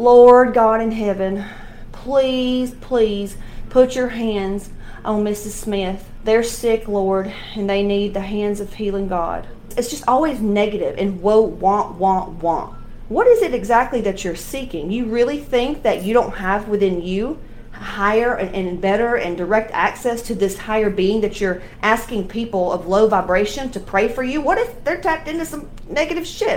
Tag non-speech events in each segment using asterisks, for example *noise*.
Lord God in heaven, please, please put your hands on Mrs. Smith. They're sick, Lord, and they need the hands of healing God. It's just always negative and woe, want, want, want. What is it exactly that you're seeking? You really think that you don't have within you higher and, and better and direct access to this higher being that you're asking people of low vibration to pray for you? What if they're tapped into some negative shit?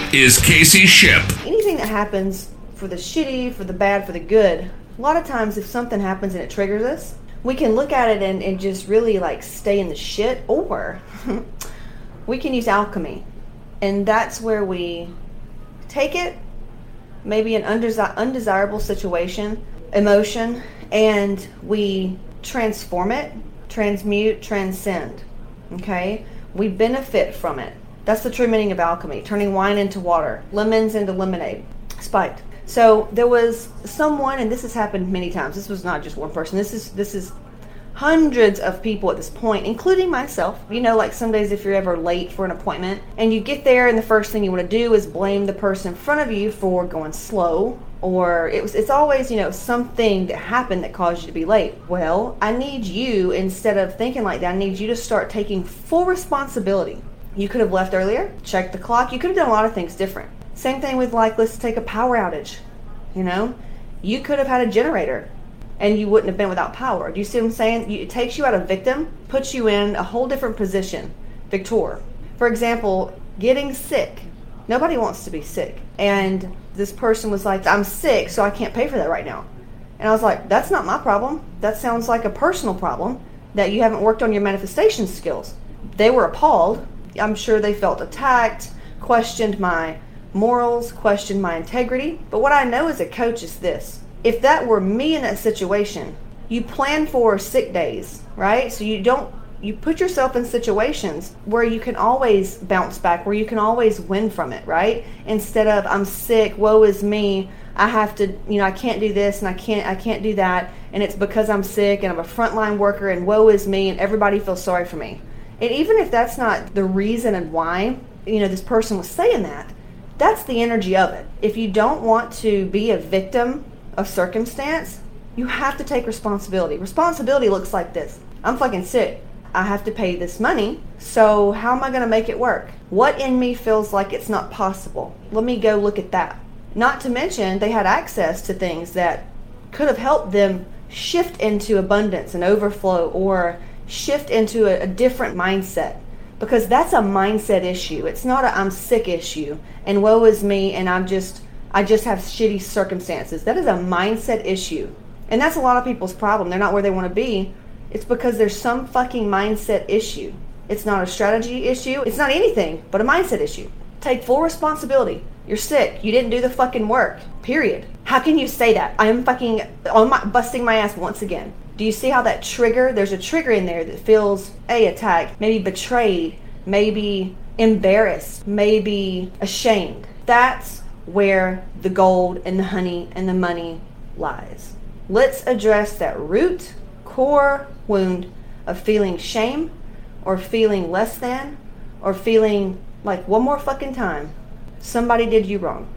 is Casey Ship. Anything that happens for the shitty, for the bad, for the good, a lot of times if something happens and it triggers us, we can look at it and, and just really like stay in the shit, or *laughs* we can use alchemy. And that's where we take it, maybe an undesi- undesirable situation, emotion, and we transform it, transmute, transcend. Okay? We benefit from it. That's the true meaning of alchemy turning wine into water, lemons into lemonade. Spiked. So there was someone, and this has happened many times. This was not just one person. This is this is hundreds of people at this point, including myself. You know, like some days if you're ever late for an appointment and you get there and the first thing you want to do is blame the person in front of you for going slow or it was it's always, you know, something that happened that caused you to be late. Well, I need you instead of thinking like that, I need you to start taking full responsibility you could have left earlier, checked the clock. You could have done a lot of things different. Same thing with like, let's take a power outage. You know, you could have had a generator and you wouldn't have been without power. Do you see what I'm saying? It takes you out of victim, puts you in a whole different position. Victor. For example, getting sick. Nobody wants to be sick. And this person was like, I'm sick, so I can't pay for that right now. And I was like, that's not my problem. That sounds like a personal problem that you haven't worked on your manifestation skills. They were appalled I'm sure they felt attacked, questioned my morals, questioned my integrity. But what I know as a coach is this if that were me in that situation, you plan for sick days, right? So you don't you put yourself in situations where you can always bounce back, where you can always win from it, right? Instead of I'm sick, woe is me, I have to, you know, I can't do this and I can't I can't do that and it's because I'm sick and I'm a frontline worker and woe is me and everybody feels sorry for me. And even if that's not the reason and why, you know, this person was saying that, that's the energy of it. If you don't want to be a victim of circumstance, you have to take responsibility. Responsibility looks like this I'm fucking sick. I have to pay this money. So, how am I going to make it work? What in me feels like it's not possible? Let me go look at that. Not to mention, they had access to things that could have helped them shift into abundance and overflow or shift into a, a different mindset because that's a mindset issue. It's not a I'm sick issue and woe is me and I'm just I just have shitty circumstances. That is a mindset issue. And that's a lot of people's problem. They're not where they want to be. It's because there's some fucking mindset issue. It's not a strategy issue. It's not anything but a mindset issue. Take full responsibility. You're sick. You didn't do the fucking work. Period. How can you say that? I am fucking on my busting my ass once again. Do you see how that trigger, there's a trigger in there that feels A, attacked, maybe betrayed, maybe embarrassed, maybe ashamed. That's where the gold and the honey and the money lies. Let's address that root, core wound of feeling shame or feeling less than or feeling like one more fucking time somebody did you wrong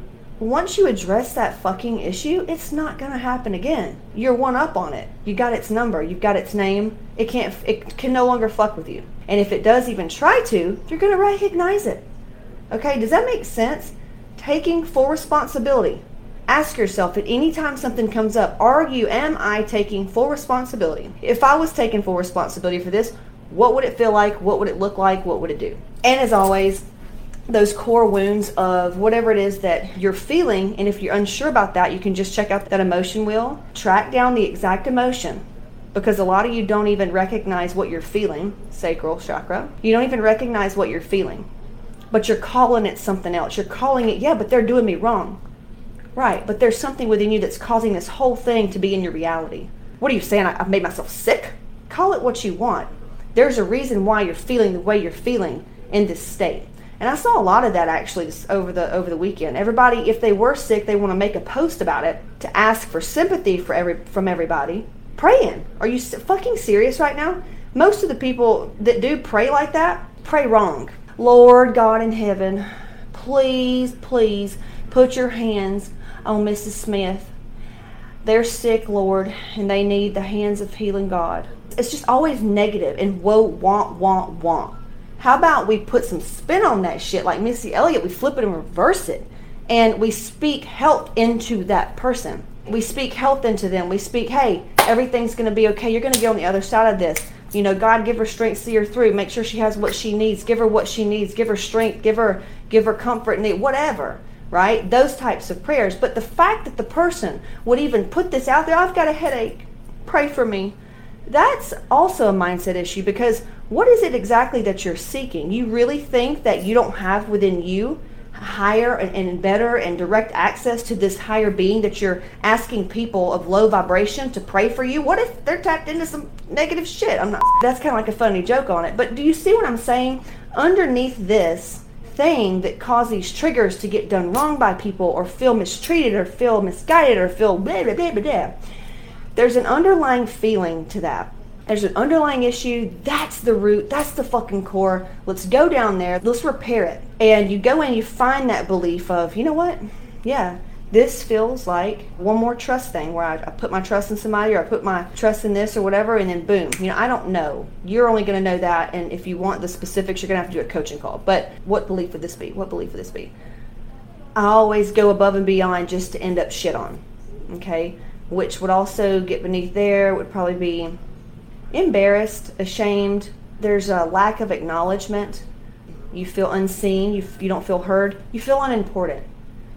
once you address that fucking issue, it's not going to happen again. You're one up on it. You got its number, you've got its name. It can't it can no longer fuck with you. And if it does even try to, you're going to recognize it. Okay, does that make sense? Taking full responsibility. Ask yourself at any time something comes up, are you am I taking full responsibility? If I was taking full responsibility for this, what would it feel like? What would it look like? What would it do? And as always, those core wounds of whatever it is that you're feeling. And if you're unsure about that, you can just check out that emotion wheel, track down the exact emotion. Because a lot of you don't even recognize what you're feeling, sacral chakra. You don't even recognize what you're feeling. But you're calling it something else. You're calling it, yeah, but they're doing me wrong. Right, but there's something within you that's causing this whole thing to be in your reality. What are you saying? I've made myself sick? Call it what you want. There's a reason why you're feeling the way you're feeling in this state. And I saw a lot of that actually over the over the weekend. Everybody, if they were sick, they want to make a post about it to ask for sympathy for every from everybody. Praying. Are you fucking serious right now? Most of the people that do pray like that pray wrong. Lord God in heaven, please, please put your hands on Mrs. Smith. They're sick, Lord, and they need the hands of healing God. It's just always negative and whoa, want, want, want. How about we put some spin on that shit like Missy Elliott? We flip it and reverse it. And we speak health into that person. We speak health into them. We speak, hey, everything's going to be okay. You're going to get on the other side of this. You know, God give her strength, see her through. Make sure she has what she needs. Give her what she needs. Give her strength. Give her, give her comfort and whatever. Right? Those types of prayers. But the fact that the person would even put this out there, I've got a headache. Pray for me that's also a mindset issue because what is it exactly that you're seeking? You really think that you don't have within you higher and, better and direct access to this higher being that you're asking people of low vibration to pray for you? What if they're tapped into some negative shit? I'm not. That's kind of like a funny joke on it. But do you see what I'm saying? Underneath this thing that cause these triggers to get done wrong by people or feel mistreated or feel misguided or feel blah blah blah blah. blah there's an underlying feeling to that. There's an underlying issue. That's the root. That's the fucking core. Let's go down there. Let's repair it. And you go in, you find that belief of, you know what? Yeah, this feels like one more trust thing where I, I put my trust in somebody or I put my trust in this or whatever, and then boom. You know, I don't know. You're only going to know that. And if you want the specifics, you're going to have to do a coaching call. But what belief would this be? What belief would this be? I always go above and beyond just to end up shit on. Okay? which would also get beneath there would probably be embarrassed, ashamed. There's a lack of acknowledgement. You feel unseen. You, you don't feel heard. You feel unimportant.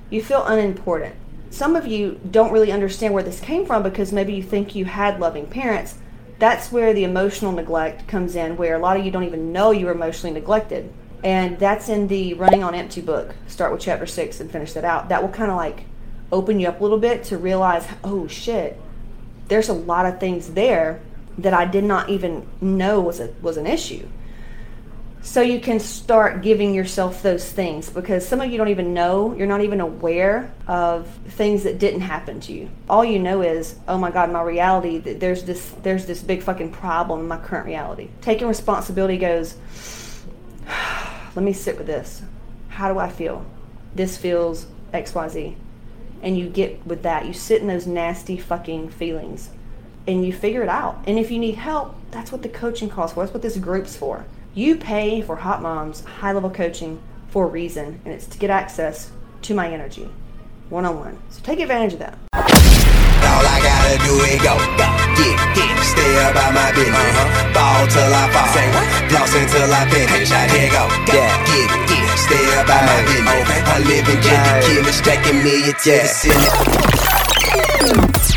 You feel unimportant. Some of you don't really understand where this came from because maybe you think you had loving parents. That's where the emotional neglect comes in, where a lot of you don't even know you were emotionally neglected. And that's in the Running on Empty book. Start with chapter six and finish that out. That will kind of like open you up a little bit to realize, oh shit, there's a lot of things there that I did not even know was a, was an issue. So you can start giving yourself those things because some of you don't even know, you're not even aware of things that didn't happen to you. All you know is, oh my god, my reality, there's this there's this big fucking problem in my current reality. Taking responsibility goes, *sighs* let me sit with this. How do I feel? This feels XYZ and you get with that. You sit in those nasty fucking feelings and you figure it out. And if you need help, that's what the coaching calls for. That's what this group's for. You pay for Hot Moms high level coaching for a reason, and it's to get access to my energy one on one. So take advantage of that. All I gotta do is go, get, get, stay about my business. Uh-huh. Ball till I fall, say what? Floss until I finish. I here go, yeah. get get it, stay about my business. Okay. I live in Jenny Killer, stacking million to the ceiling.